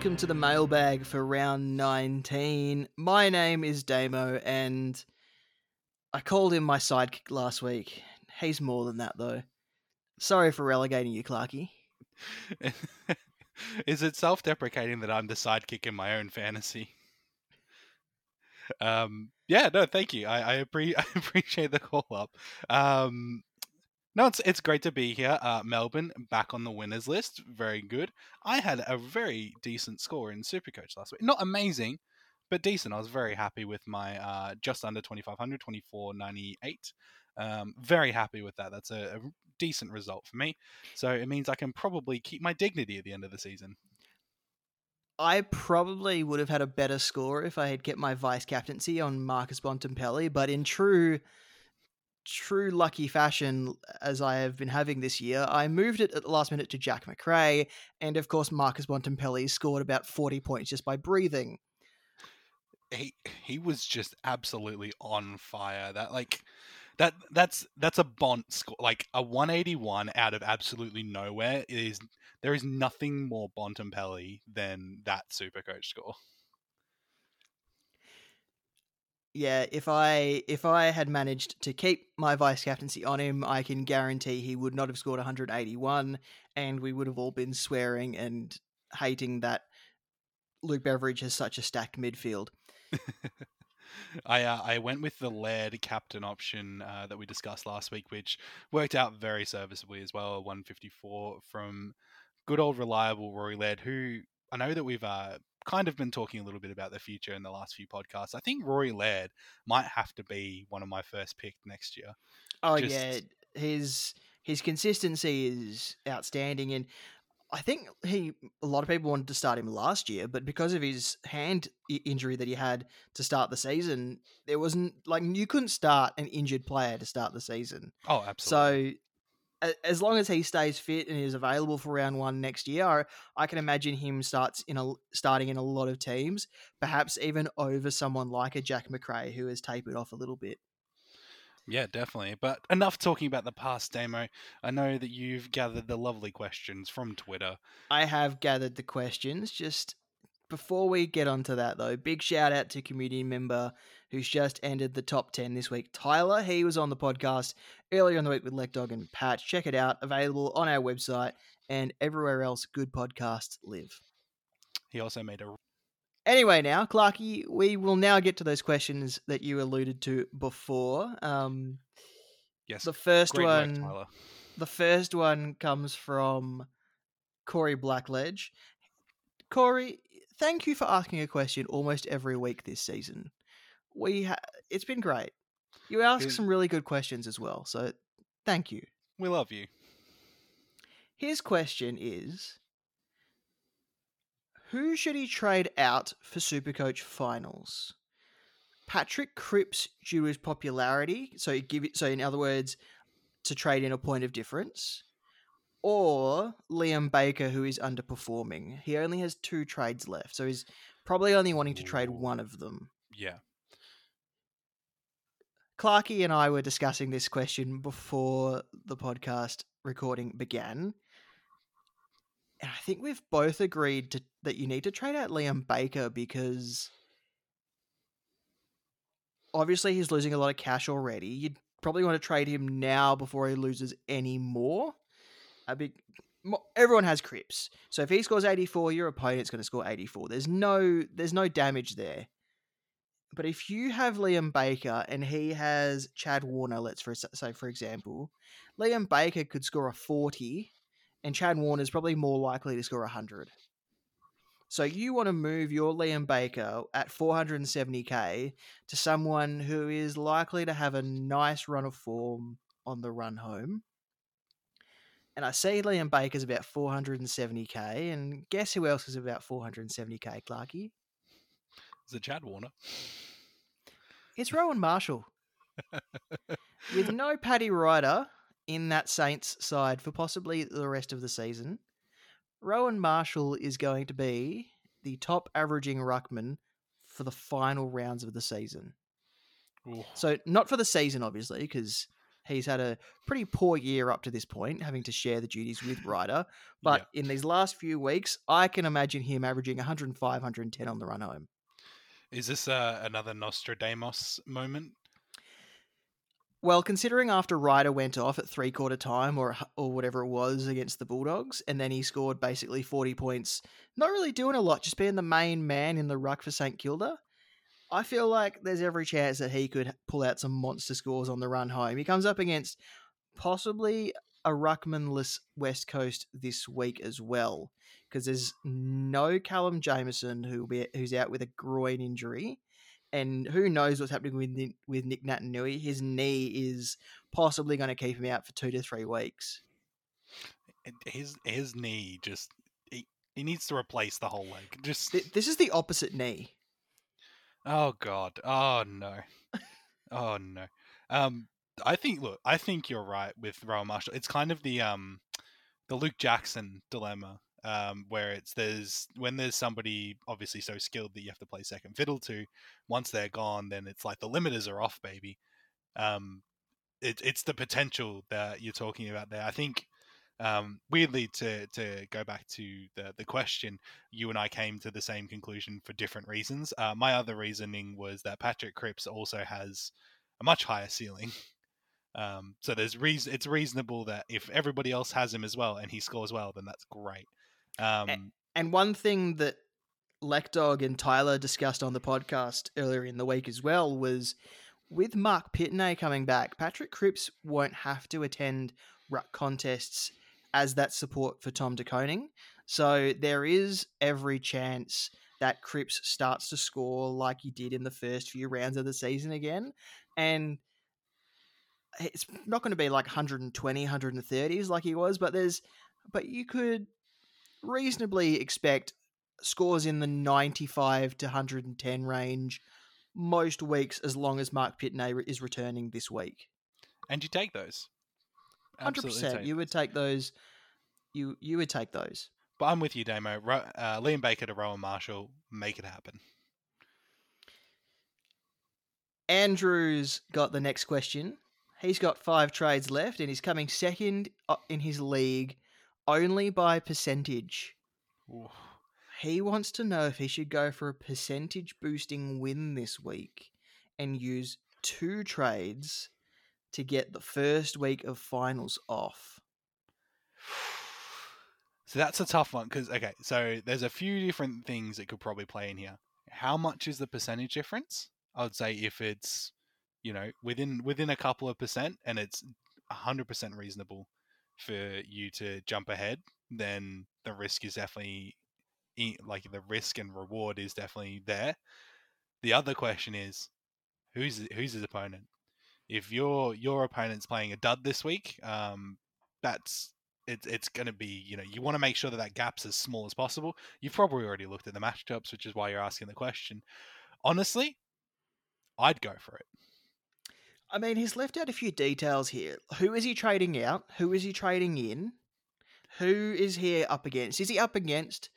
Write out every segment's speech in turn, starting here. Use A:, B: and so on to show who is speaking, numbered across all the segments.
A: Welcome to the mailbag for round 19. My name is Damo and I called him my sidekick last week. He's more than that though. Sorry for relegating you, Clarky.
B: Is it self-deprecating that I'm the sidekick in my own fantasy? Um, yeah, no, thank you. I I, appre- I appreciate the call up. Um, no, it's it's great to be here. Uh, Melbourne back on the winners list. Very good. I had a very decent score in Supercoach last week. Not amazing, but decent. I was very happy with my uh, just under 2500, 2498. Um, very happy with that. That's a, a decent result for me. So it means I can probably keep my dignity at the end of the season.
A: I probably would have had a better score if I had kept my vice captaincy on Marcus Bontempelli, but in true true lucky fashion as I have been having this year, I moved it at the last minute to Jack Macrae, and of course Marcus Bontempelli scored about 40 points just by breathing.
B: He he was just absolutely on fire. That like that that's that's a Bont score like a 181 out of absolutely nowhere is there is nothing more Bontempelli than that super coach score.
A: Yeah, if I if I had managed to keep my vice captaincy on him, I can guarantee he would not have scored 181, and we would have all been swearing and hating that Luke Beveridge has such a stacked midfield.
B: I uh, I went with the Laird captain option uh, that we discussed last week, which worked out very serviceably as well. 154 from good old reliable Rory Laird, who I know that we've uh, kind of been talking a little bit about the future in the last few podcasts. I think Rory Laird might have to be one of my first pick next year.
A: Oh Just... yeah, his his consistency is outstanding, and I think he a lot of people wanted to start him last year, but because of his hand injury that he had to start the season, there wasn't like you couldn't start an injured player to start the season.
B: Oh, absolutely.
A: So as long as he stays fit and is available for round one next year, I can imagine him starts in a starting in a lot of teams, perhaps even over someone like a Jack Macrae who has tapered off a little bit.
B: Yeah, definitely. But enough talking about the past Damo. I know that you've gathered the lovely questions from Twitter.
A: I have gathered the questions. Just before we get onto that, though, big shout out to community member who's just entered the top 10 this week. Tyler, he was on the podcast earlier in the week with Lekdog and Patch. Check it out. Available on our website and everywhere else good podcasts live.
B: He also made a.
A: Anyway, now, Clarky, we will now get to those questions that you alluded to before. Um,
B: yes.
A: The first one. Work, the first one comes from Corey Blackledge. Corey, thank you for asking a question almost every week this season we ha- it's been great. You ask some really good questions as well, so thank you.
B: We love you.
A: His question is Who should he trade out for Supercoach finals? Patrick Cripps due to his popularity, so give it so in other words, to trade in a point of difference, or Liam Baker who is underperforming. He only has two trades left, so he's probably only wanting to trade one of them.
B: Yeah.
A: Clarky and I were discussing this question before the podcast recording began. And I think we've both agreed to, that you need to trade out Liam Baker because obviously he's losing a lot of cash already. You'd probably want to trade him now before he loses any more. Uh, a big everyone has Cripps, So if he scores 84, your opponent's going to score 84. There's no there's no damage there. But if you have Liam Baker and he has Chad Warner, let's for say for example, Liam Baker could score a forty, and Chad Warner is probably more likely to score hundred. So you want to move your Liam Baker at 470k to someone who is likely to have a nice run of form on the run home. And I see Liam Baker's about 470k, and guess who else is about 470k, Clarky?
B: Is it Chad Warner?
A: It's Rowan Marshall. With no Paddy Ryder in that Saints side for possibly the rest of the season, Rowan Marshall is going to be the top averaging ruckman for the final rounds of the season. Ooh. So not for the season, obviously, because He's had a pretty poor year up to this point, having to share the duties with Ryder. But in these last few weeks, I can imagine him averaging 105, 110 on the run home.
B: Is this uh, another Nostradamus moment?
A: Well, considering after Ryder went off at three quarter time or or whatever it was against the Bulldogs, and then he scored basically forty points, not really doing a lot, just being the main man in the ruck for St Kilda. I feel like there's every chance that he could pull out some monster scores on the run home. He comes up against possibly a ruckmanless West Coast this week as well, because there's no Callum Jamieson who be, who's out with a groin injury, and who knows what's happening with with Nick Naitanui. His knee is possibly going to keep him out for two to three weeks.
B: His his knee just he, he needs to replace the whole leg. Just
A: this is the opposite knee.
B: Oh God. Oh no. oh no. Um, I think. Look, I think you're right with Rowan Marshall. It's kind of the um, the Luke Jackson dilemma. Um, where it's there's when there's somebody obviously so skilled that you have to play second fiddle to. Once they're gone, then it's like the limiters are off, baby. Um, it, it's the potential that you're talking about there. I think um, weirdly, to to go back to the the question, you and I came to the same conclusion for different reasons. Uh, my other reasoning was that Patrick Cripps also has a much higher ceiling. Um, so there's reason it's reasonable that if everybody else has him as well and he scores well, then that's great. Um,
A: and one thing that Lekdog and Tyler discussed on the podcast earlier in the week as well was with Marc Pittonet coming back, Patrick Cripps won't have to attend ruck contests as that support for Tom De Koning. So there is every chance that Cripps starts to score like he did in the first few rounds of the season again. And it's not going to be like 120, 130s like he was, but there's, but you could reasonably expect scores in the 95 to 110 range most weeks as long as Marc Pittonet is returning this week.
B: And you take those.
A: Hundred percent. You would take those. You you would take those.
B: But I'm with you, Damo. uh, Liam Baker to Rowan Marshall, make it happen.
A: Andrew's got the next question. He's got five trades left, and he's coming second uh, in his league, only by percentage. Ooh. He wants to know if he should go for a percentage boosting win this week and use two trades to get the first week of finals off?
B: So that's a tough one because okay, so there's a few different things that could probably play in here. How much is the percentage difference? I would say if it's you know within within a couple of percent and it's hundred percent reasonable for you to jump ahead, then the risk is definitely like the risk and reward is definitely there. The other question is who's who's his opponent? if your your opponent's playing a dud this week, um, that's it's it's going to be you know you want to make sure that that gap's as small as possible. You've probably already looked at the matchups, which is why you're asking the question. Honestly, I'd go for it.
A: I mean, he's left out a few details here. Who is he trading out? Who is he trading in? Who is he up against? Is he up against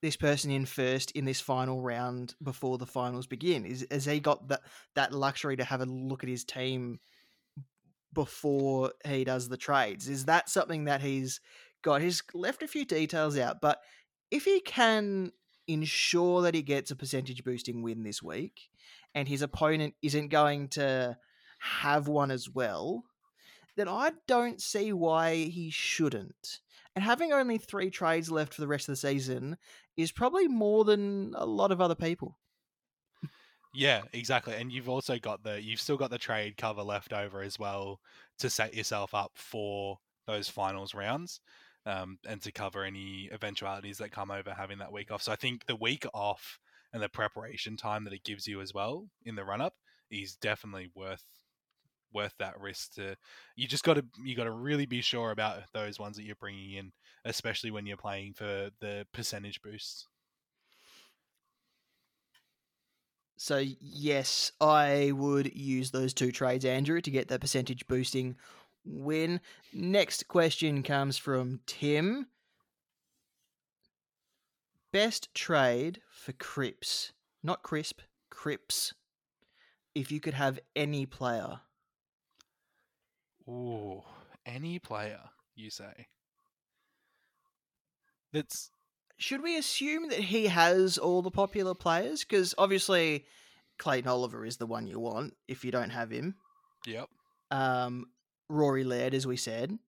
A: this person in first in this final round before the finals begin? Is has he got that that luxury to have a look at his team before he does the trades? Is that something that he's got? He's left a few details out, but if he can ensure that he gets a percentage boosting win this week, and his opponent isn't going to have one as well, then I don't see why he shouldn't. And having only three trades left for the rest of the season is probably more than a lot of other people.
B: Yeah, exactly. And you've also got the you've still got the trade cover left over as well to set yourself up for those finals rounds. Um, and to cover any eventualities that come over having that week off. So I think the week off and the preparation time that it gives you as well in the run up is definitely worth worth that risk to you just got to you got to really be sure about those ones that you're bringing in especially when you're playing for the percentage boosts.
A: So yes i would use those two trades andrew to get the percentage boosting win. Next question comes from tim. Best trade for Cripps not crisp Cripps if you could have any player
B: Ooh, any player you say? That's
A: Should we assume that he has all the popular players? Because obviously, Clayton Oliver is the one you want if you don't have him.
B: yep.
A: Um, Rory Laird, as we said.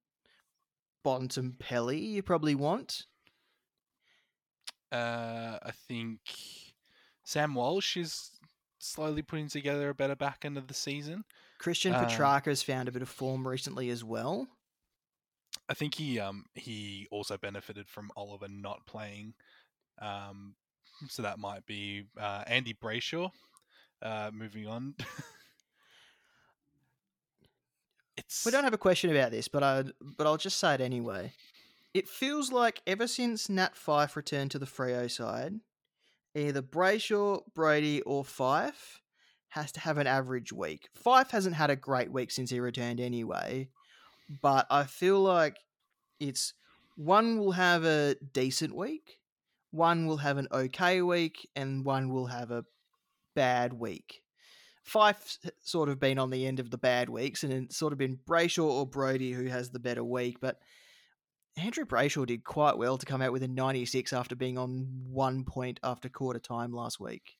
A: Bontempelli, you probably want.
B: Uh, I think Sam Walsh is slowly putting together a better back end of the season.
A: Christian
B: Uh,
A: Petracca's found a bit of form recently as well.
B: I think he um he also benefited from Oliver not playing, um, so that might be uh, Andy Brayshaw. Uh, moving on. it's
A: We don't have a question about this, but I but I'll just say it anyway. It feels like ever since Nat Fyfe returned to the Freo side, either Brayshaw, Brodie, or Fyfe has to have an average week. Fyfe hasn't had a great week since he returned anyway, but I feel like it's one will have a decent week, one will have an okay week, and one will have a bad week. Fyfe's sort of been on the end of the bad weeks, and it's sort of been Brayshaw or Brodie who has the better week. But Andrew Brayshaw did quite well to come out with a 96 after being on one point after quarter time last week.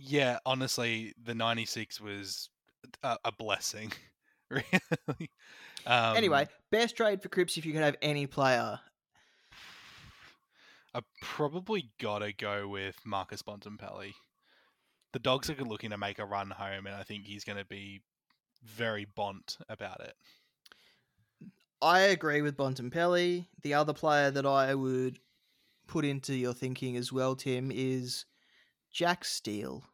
B: Yeah. Honestly, the ninety six was a, a blessing. Really. Um,
A: anyway, best trade for Cripps if you could have any player.
B: I probably gotta go with Marcus Bontempelli. The dogs are looking to make a run home, and I think he's going to be very bont about it.
A: I agree with Bontempelli. The other player that I would put into your thinking as well, Tim, is Jack Steele.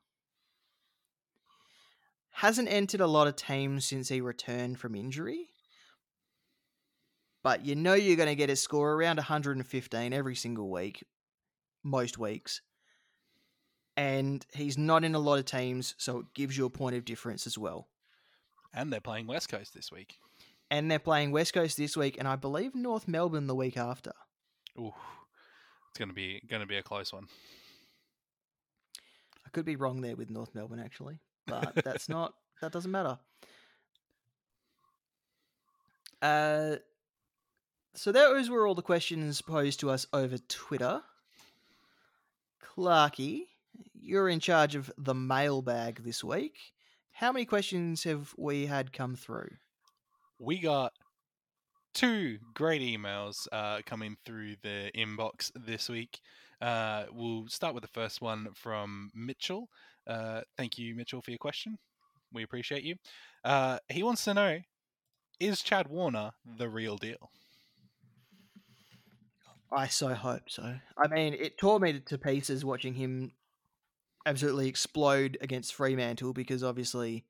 A: Hasn't entered a lot of teams since he returned from injury. But you know you're going to get a score around 115 every single week, most weeks. And he's not in a lot of teams, so it gives you a point of difference as well.
B: And they're playing West Coast this week.
A: And they're playing West Coast this week, and I believe North Melbourne the week after.
B: Ooh, it's going to be going to be a close one.
A: Could be wrong there with North Melbourne actually, but that's not that doesn't matter. Uh, so those were all the questions posed to us over Twitter. Clarky, you're in charge of the mailbag this week. How many questions have we had come through?
B: We got two great emails uh, coming through the inbox this week. Uh, we'll start with the first one from Mitchell. Uh, thank you, Mitchell, for your question. We appreciate you. Uh, he wants to know Is Chad Warner the real deal?
A: I so hope so. I mean, it tore me to pieces watching him absolutely explode against Fremantle because obviously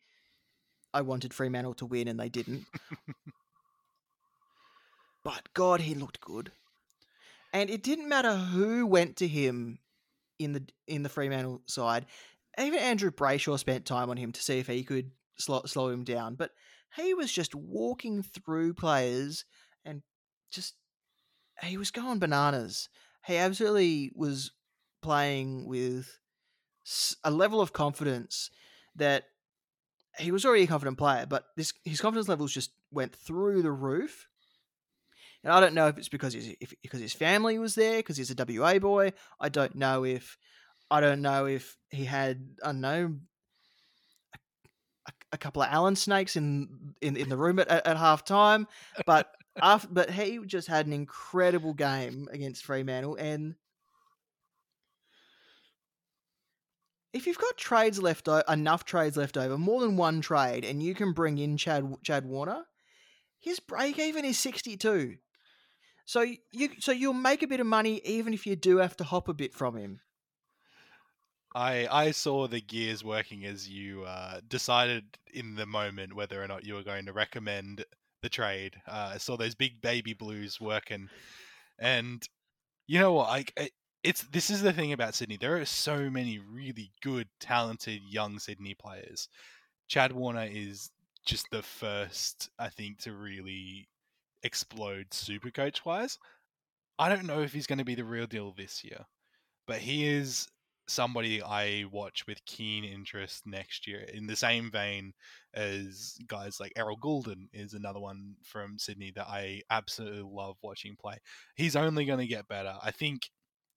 A: I wanted Fremantle to win and they didn't. but God, he looked good. And it didn't matter who went to him in the in the Fremantle side. Even Andrew Brayshaw spent time on him to see if he could slow, slow him down. But he was just walking through players and just he was going bananas. He absolutely was playing with a level of confidence that he was already a confident player, but this his confidence levels just went through the roof. And I don't know if it's because his if, because his family was there, because he's a WA boy. I don't know if I don't know if he had I don't know a, a couple of Allen snakes in in, in the room at, at half time, but after, but he just had an incredible game against Fremantle, and if you've got trades left o- enough trades left over, more than one trade, and you can bring in Chad Chad Warner, his break even is sixty two. So you so you'll make a bit of money even if you do have to hop a bit from him.
B: I I saw the gears working as you uh, decided in the moment whether or not you were going to recommend the trade. Uh, I saw those big baby blues working, and you know what? I, I it's this is the thing about Sydney. There are so many really good, talented young Sydney players. Chad Warner is just the first, I think, to really explode super coach wise. I don't know if he's going to be the real deal this year, but he is somebody I watch with keen interest next year. In the same vein as guys like Errol Gulden is another one from Sydney that I absolutely love watching play. He's only going to get better. I think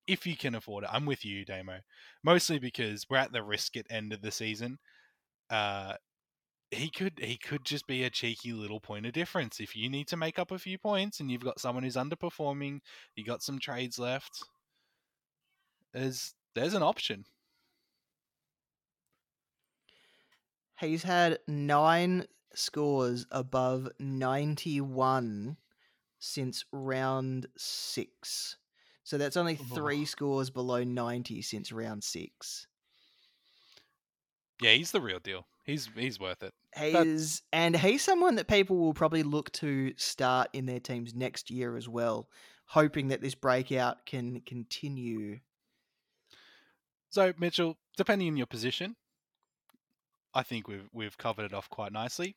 B: if you can afford it, I'm with you, Damo. Mostly because we're at the risk at end of the season. Uh, he could he could just be a cheeky little point of difference. If you need to make up a few points and you've got someone who's underperforming, you got some trades left. There's there's an option.
A: He's had nine scores above 91 since round six. So that's only three
B: Oh.
A: scores below 90 since round six.
B: Yeah, he's the real deal. He's he's worth it.
A: He's and he's someone that people will probably look to start in their teams next year as well, hoping that this breakout can continue.
B: So Mitchell, depending on your position, I think we've we've covered it off quite nicely.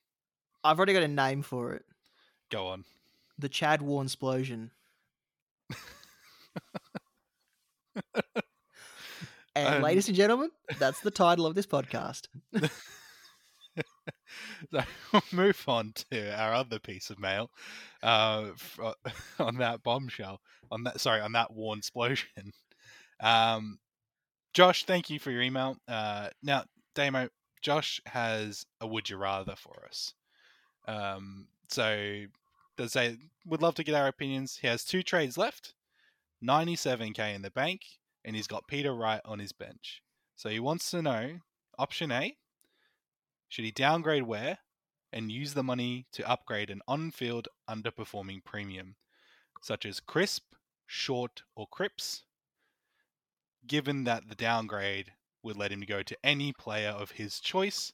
A: I've already got a name for it:
B: Go on.
A: the Chad Warren explosion. and
B: Um,
A: ladies and gentlemen, that's the title of this podcast.
B: So we'll move on to our other piece of mail. Uh, fro- on that bombshell, on that sorry, on that war explosion. Um, Josh, thank you for your email. Uh, now, Damo, Josh has a would you rather for us. Um, so does say would love to get our opinions. He has two trades left, 97k in the bank, and he's got Peter Wright on his bench. So he wants to know option A should he downgrade Ware and use the money to upgrade an on field underperforming premium, such as Crisp, Short, or Cripps, given that the downgrade would let him go to any player of his choice,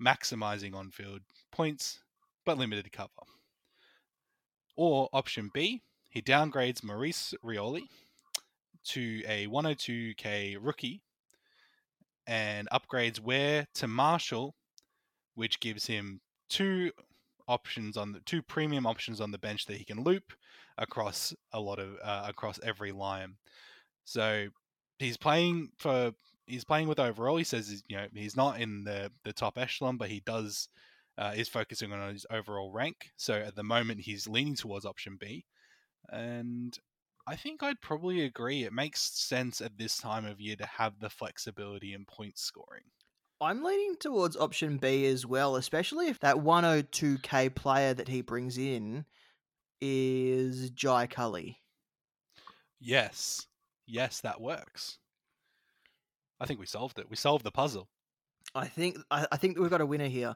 B: maximizing on field points but limited cover? Or option B, he downgrades Maurice Rioli to a 102k rookie and upgrades Ware to Marshall, which gives him two options on the two premium options on the bench that he can loop across a lot of uh, across every line. So he's playing for he's playing with overall. He says you know he's not in the the top echelon, but he does uh, is focusing on his overall rank. So at the moment he's leaning towards option B, and I think I'd probably agree. It makes sense at this time of year to have the flexibility in point scoring.
A: I'm leaning towards option B as well, especially if that 102k player that he brings in is Jai Culley.
B: Yes, yes, that works. I think we solved it. We solved the puzzle.
A: I think I, I think we've got a winner here.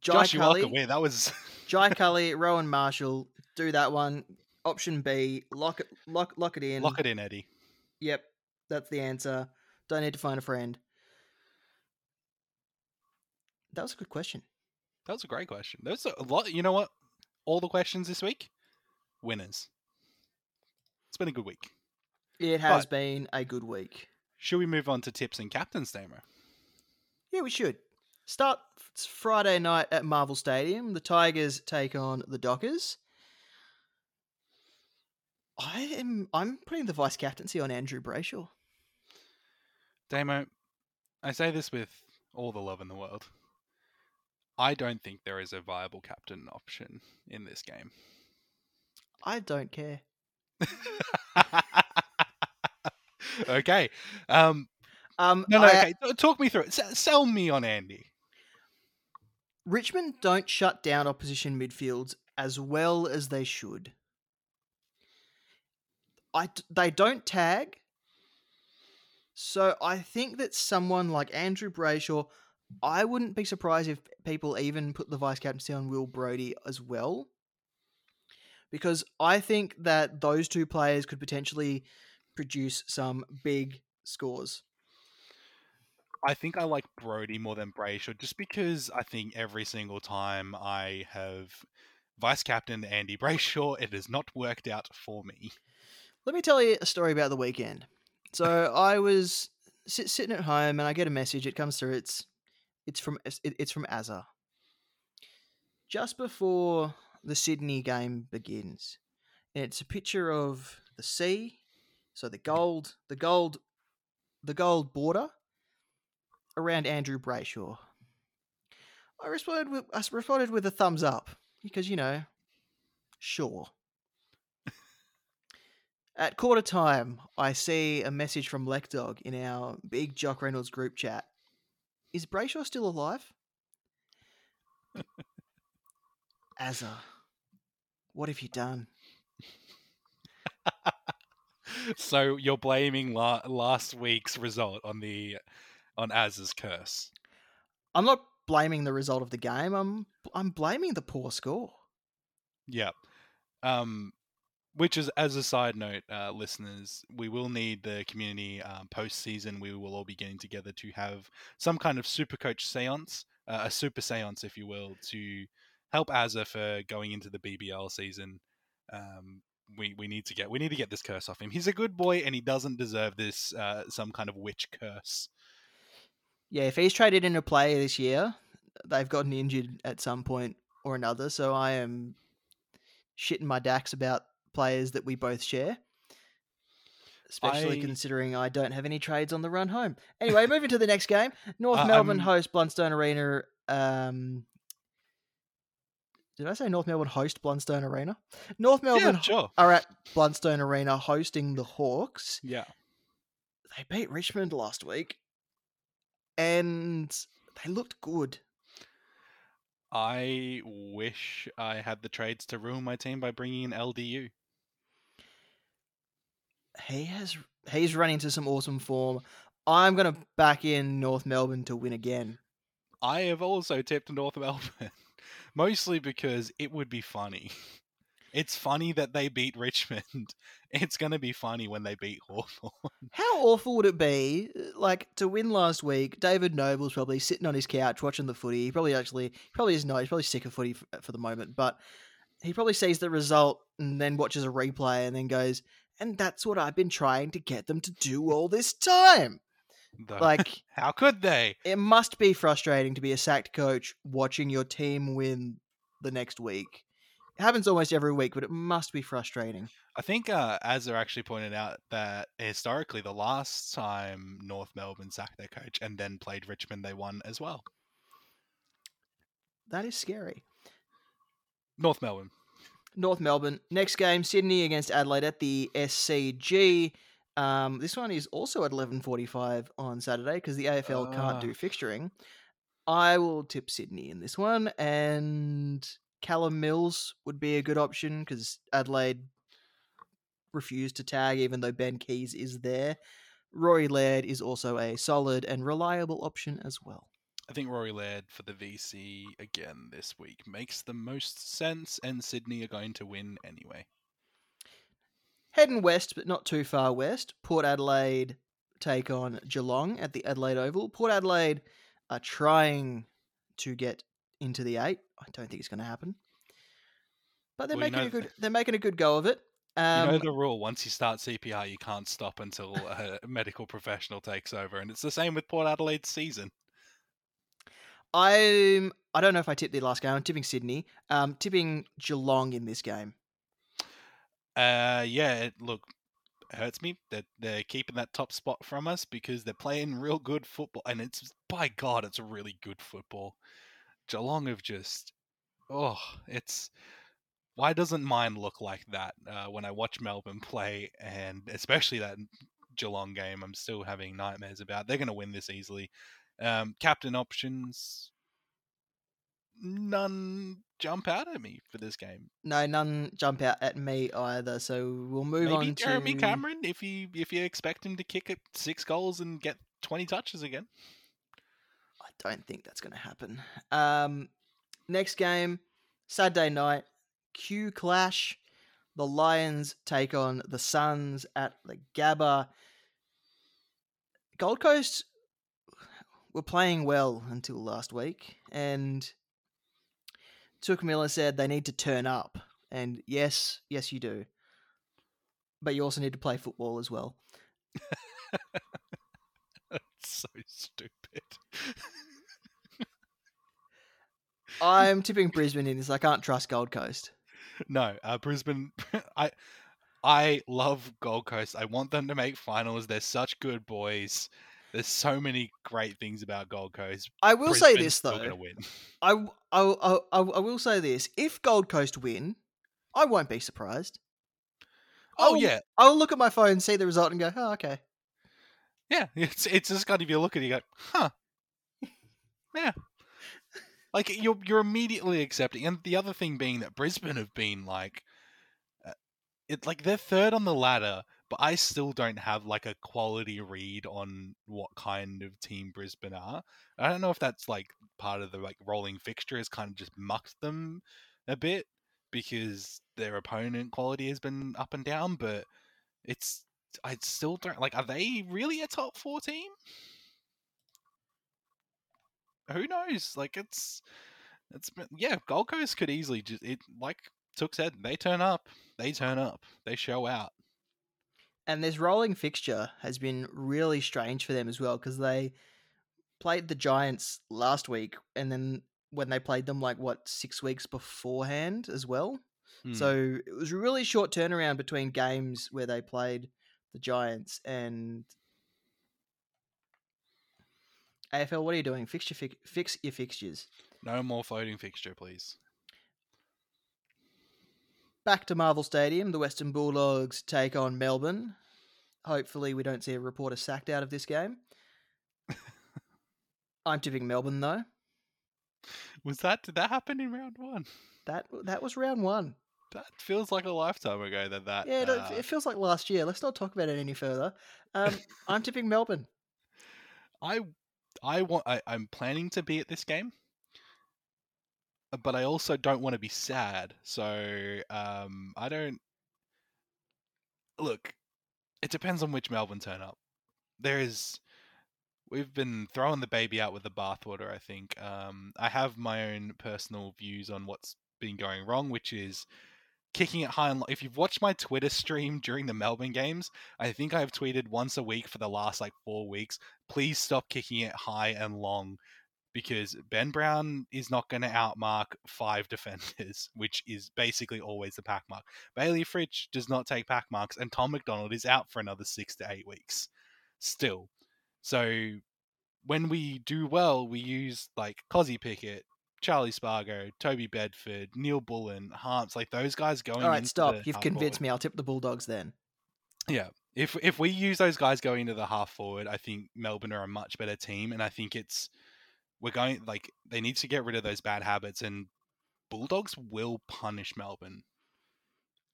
A: Jai
B: Josh,
A: Culley,
B: welcome. That was
A: Jai Culley, Rowan Marshall, do that one. Option B, lock it, lock, lock it in.
B: lock it in, Eddie.
A: Yep, that's the answer. Don't need to find a friend. That was a good question.
B: That was a great question. There's a lot. You know what? All the questions this week, winners. It's been a good week.
A: It has been a good week.
B: Should we move on to tips and captains, Damo?
A: Yeah, we should. Start Friday night at Marvel Stadium. The Tigers take on the Dockers. I am I'm putting the vice captaincy on Andrew Brayshaw.
B: Damo, I say this with all the love in the world. I don't think there is a viable captain option in this game.
A: I don't care.
B: okay. Um,
A: Um,
B: no, no.
A: I-
B: Okay. Talk me through it. S- sell me on Andy.
A: Richmond don't shut down opposition midfields as well as they should. I they don't tag. So I think that someone like Andrew Brayshaw, I wouldn't be surprised if people even put the vice captaincy on Will Brodie as well. Because I think that those two players could potentially produce some big scores.
B: I think I like Brodie more than Brayshaw just because I think every single time I have vice captain Andy Brayshaw, it has not worked out for me.
A: Let me tell you a story about the weekend. So I was sit, sitting at home and I get a message. It comes through. It's it's from it, it's from Azza. Just before the Sydney game begins, and it's a picture of the sea. So the gold, the gold the gold border around Andrew Brayshaw. I responded with I responded with a thumbs up because you know, sure. At quarter time, I see a message from Lekdog in our big Jock Reynolds group chat. Is Brayshaw still alive? Azza, what have you done?
B: so you're blaming la- last week's result on the on Az's curse.
A: I'm not blaming the result of the game. I'm I'm blaming the poor score.
B: Yeah. Um, which is as a side note, uh, listeners, we will need the community um, post season. We will all be getting together to have some kind of super coach seance, uh, a super seance, if you will, to help Azza for going into the BBL season. Um, we, we need to get we need to get this curse off him. He's a good boy and he doesn't deserve this uh, some kind of witch curse.
A: Yeah, if he's traded into play this year, they've gotten injured at some point or another. So I am shitting my dacks about players that we both share. Especially
B: I-
A: considering I don't have any trades on the run home. Anyway, moving to the next game. North
B: Uh,
A: Melbourne
B: I'm-
A: host Blundstone Arena. Um, did I say North Melbourne host Blundstone Arena? North Melbourne
B: yeah, sure.
A: are at Blundstone Arena hosting the Hawks.
B: Yeah.
A: They beat Richmond last week, and they looked good.
B: I wish I had the trades to ruin my team by bringing in LDU.
A: He has he's run into some awesome form. I'm gonna back in North Melbourne to win again.
B: I have also tipped North Melbourne, mostly because it would be funny. It's funny that they beat Richmond. It's going to be funny when they beat Hawthorn.
A: How awful would it be, uh, like to win last week? David Noble's probably sitting on his couch watching the footy. He probably actually, he probably is not. He's probably sick of footy for, for the moment, but he probably sees the result and then watches a replay and then goes, "And that's what I've been trying to get them to do all this time."
B: Though,
A: Like
B: how could they?
A: it must be frustrating to be a sacked coach watching your team win the next week. It happens almost every week, but it must be frustrating.
B: I think uh, Azza actually pointed out that historically, the last time North Melbourne sacked their coach and then played Richmond, they won as well.
A: That is scary.
B: North Melbourne.
A: North Melbourne. Next game, Sydney against Adelaide at the SCG. Um, this one is also at 11:45 on Saturday because the AFL can't
B: Ah.
A: do fixturing. I will tip Sydney in this one, and Callum Mills would be a good option because Adelaide refused to tag, even though Ben Keays is there. Rory Laird is also a solid and reliable option as well.
B: I think Rory Laird for the VC again this week makes the most sense, and Sydney are going to win anyway.
A: Heading west, but not too far west, Port Adelaide take on Geelong at the Adelaide Oval. Port Adelaide are trying to get into the eight. I don't think it's going to happen, but they're
B: Well, you
A: making
B: know
A: a good. They're making a good go of it. Um,
B: you know the rule: once you start CPR, you can't stop until a medical professional takes over, and it's the same with Port Adelaide's season.
A: I'm. I don't know if I tipped the last game. I'm tipping Sydney. Um, tipping Geelong in this game.
B: Uh, yeah. Look, it hurts me that they're keeping that top spot from us because they're playing real good football, and it's by God, it's really good football. Geelong have just, oh, it's. Why doesn't mine look like that uh, when I watch Melbourne play, and especially that Geelong game? I'm still having nightmares about. They're going to win this easily. Um, captain options, none jump out at me for this game.
A: No, none jump out at me either. So we'll move
B: Maybe
A: on
B: Jeremy
A: to
B: Cameron if you if you expect him to kick it six goals and get twenty touches again.
A: I don't think that's going to happen. Um, next game, Saturday night, Q Clash. The Lions take on the Suns at the Gabba. Gold Coast were playing well until last week, and Touk Miller said they need to turn up. And yes, yes, you do. But you also need to play football as well.
B: That's so stupid.
A: I'm tipping Brisbane in this. I can't trust Gold Coast.
B: no, uh, Brisbane. I I love Gold Coast. I want them to make finals. They're such good boys. There's so many great things about Gold Coast.
A: I will say
B: Brisbane's
A: this
B: still
A: though. I, I, I, I will say this: if Gold Coast win, I won't be surprised.
B: Oh
A: I'll-
B: yeah,
A: I'll look at my phone, see the result, and go, "Oh, okay."
B: yeah. It's it's just kind of you look at it, you go, huh, yeah. Like you're you're immediately accepting, and the other thing being that Brisbane have been like, uh, it like they're third on the ladder, but I still don't have like a quality read on what kind of team Brisbane are. I don't know if that's like part of the like rolling fixture has kind of just mucked them a bit because their opponent quality has been up and down, but it's I still don't like. Are they really a top four team? Who knows? Like it's it's been, yeah. Gold Coast could easily just it like Touk said they turn up, they turn up, they show out.
A: And this rolling fixture has been really strange for them as well because they played the Giants last week, and then when they played them like what six weeks beforehand as well.
B: Hmm.
A: So it was a really short turnaround between games where they played the Giants and AFL. What are you doing? Fix your fi- fix your fixtures.
B: no more floating fixture, please.
A: Back to Marvel Stadium, the Western Bulldogs take on Melbourne. Hopefully, we don't see a reporter sacked out of this game. I'm tipping Melbourne though.
B: Was that did that happen in round one?
A: That that was round one.
B: That feels like a lifetime ago. That that
A: Yeah, it,
B: uh,
A: it feels like last year. Let's not talk about it any further. Um, I'm tipping Melbourne.
B: I I want I, I'm planning to be at this game. But I also don't want to be sad. So um I don't look, it depends on which Melbourne turn up. There is we've been throwing the baby out with the bathwater, I think. Um I have my own personal views on what's been going wrong, which is kicking it high and low. If you've watched my Twitter stream during the Melbourne games, I think I've tweeted once a week for the last like four weeks. Please stop kicking it high and long because Ben Brown is not going to outmark five defenders, which is basically always the pack mark. Bailey Fritsch does not take pack marks, and Tom McDonald is out for another six to eight weeks still. So when we do well, we use like Kozzy Pickett, Charlie Spargo, Toby Bedford, Neil Bullen, Harmes, like those guys going.
A: All right, stop. You've convinced
B: forward.
A: me. I'll tip the Bulldogs then.
B: Yeah. If if we use those guys going into the half forward, I think Melbourne are a much better team, and I think it's we're going like they need to get rid of those bad habits, and Bulldogs will punish Melbourne.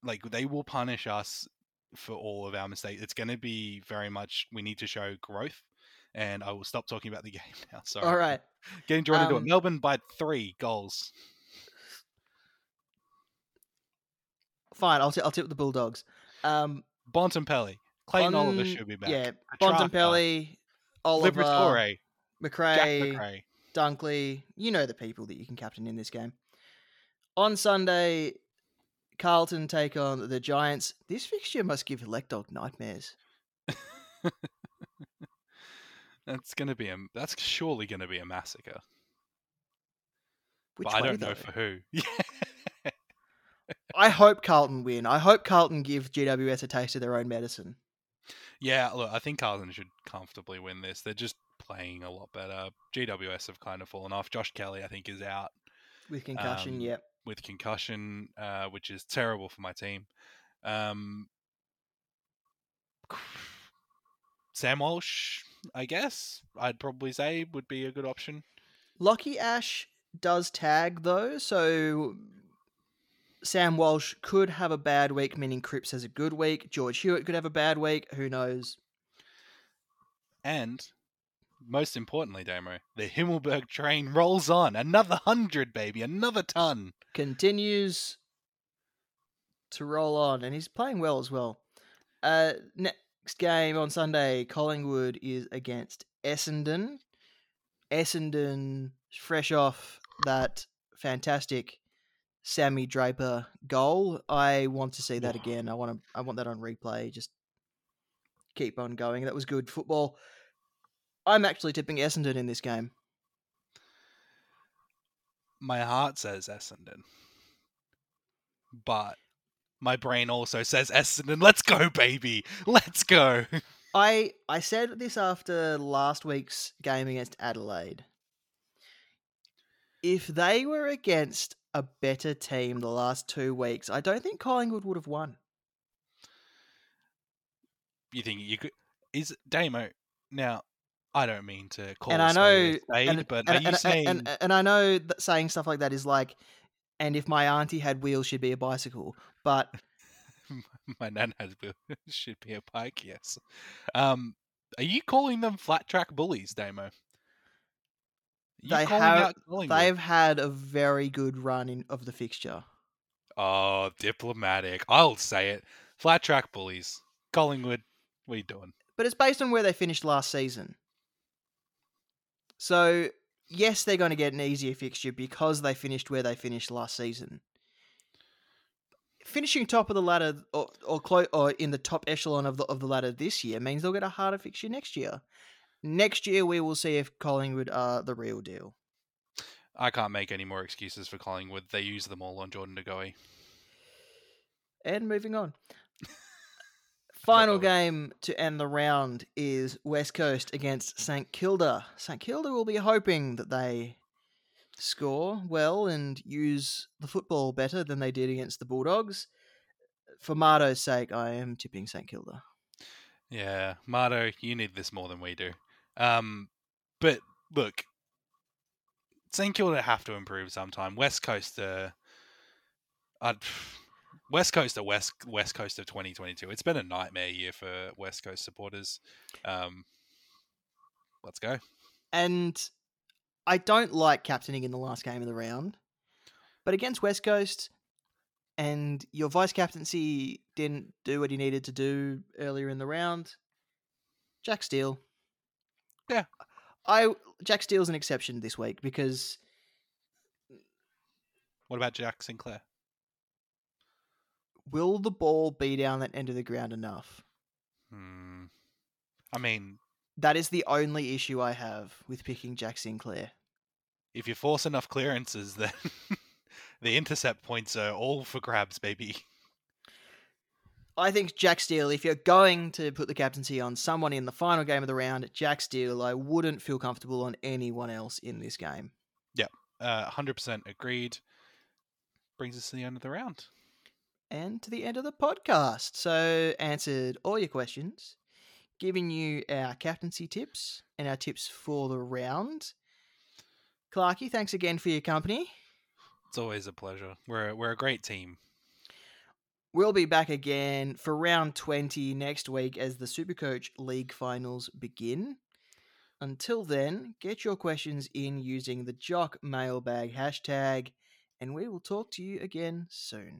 B: Like they will punish us for all of our mistakes. It's going to be very much we need to show growth, and I will stop talking about the game now. Sorry.
A: All right.
B: Getting drawn into it.
A: Um,
B: Melbourne by three goals.
A: Fine. I'll, t- I'll tip the Bulldogs. Um,
B: Bontempelli. Clayton Oliver should be back.
A: Yeah.
B: Petracca,
A: Bontempelli, Oliver,
B: Liberatore, Jack
A: Macrae,
B: Macrae.
A: Dunkley. You know the people that you can captain in this game. On Sunday, Carlton take on the Giants. This fixture must give Lekdog nightmares.
B: That's gonna be a. That's surely gonna be a massacre.
A: Which
B: but I don't know for who.
A: I hope Carlton win. I hope Carlton give GWS a taste of their own medicine.
B: Yeah. Look, I think Carlton should comfortably win this. They're just playing a lot better. GWS have kind of fallen off. Josh Kelly, I think, is out
A: With concussion,
B: Um,
A: yep.
B: with concussion, uh, which is terrible for my team. Um, Sam Walsh, I guess I'd probably say would be a good option.
A: Lachie Ash does tag though, so Sam Walsh could have a bad week, meaning Cripps has a good week. George Hewett could have a bad week. Who knows?
B: And most importantly, Damo, the Himmelberg train rolls on. Another hundred, baby, another ton.
A: Continues to roll on, and he's playing well as well. Uh, next game on Sunday, Collingwood is against Essendon. Essendon, fresh off that fantastic Sammy Draper goal. I want to see that again. I want to. I want that on replay. Just keep on going. That was good football. I'm actually tipping Essendon in this game.
B: My heart says Essendon, but my brain also says Essendon. Let's go, baby. Let's go.
A: I I said this after last week's game against Adelaide. If they were against a better team the last two weeks, I don't think Collingwood would have won.
B: You think you could? Is Damo now? I don't mean to call
A: and
B: a
A: I know,
B: spade,
A: and,
B: but
A: and,
B: are
A: and,
B: you saying
A: and, and I know that saying stuff like that is like, and if my auntie had wheels, she'd be a bicycle. But
B: my nan has wheels, should be a pike? Yes. Um, are you calling them flat track bullies, Damo?
A: They have- they've had a very good run in of the fixture.
B: Oh, diplomatic. I'll say it. Flat track bullies. Collingwood, what are you doing?
A: but it's based on where they finished last season. So, yes, they're going to get an easier fixture because they finished where they finished last season. Finishing top of the ladder or or, clo- or in the top echelon of the of the ladder this year means they'll get a harder fixture next year. Next year, we will see if Collingwood are the real deal.
B: I can't make any more excuses for Collingwood. They use them all on Jordan De Goey.
A: And moving on. Final
B: Uh-oh.
A: game to end the round is West Coast against St Kilda. St Kilda will be hoping that they score well and use the football better than they did against the Bulldogs. For Marto's sake, I am tipping St Kilda.
B: Yeah, Marto, you need this more than we do. Um, but look, St Kilda have to improve sometime. West Coast, uh, I'd, West Coast, are West West Coast of 2022. It's been a nightmare year for West Coast supporters. Um, let's go.
A: And I don't like captaining in the last game of the round, but against West Coast, and your vice captaincy didn't do what he needed to do earlier in the round. Jack Steele.
B: Yeah.
A: I Jack Steele's an exception this week because
B: What about Jack Sinclair?
A: Will the ball be down that end of the ground enough?
B: Hmm. I mean,
A: That is the only issue I have with picking Jack Sinclair.
B: if you force enough clearances, then the intercept points are all for grabs, baby.
A: I think Jack Steele, if you're going to put the captaincy on someone in the final game of the round, Jack Steele, I wouldn't feel comfortable on anyone else in this game.
B: Yeah, Uh, 100% agreed. Brings us to the end of the round.
A: And to the end of the podcast. So, answered all your questions, giving you our captaincy tips and our tips for the round. Clarky, thanks again for your company.
B: It's always a pleasure. We're we're a great team.
A: We'll be back again for round 20 next week as the Supercoach League finals begin. Until then, get your questions in using the Jock Mailbag hashtag, and we will talk to you again soon.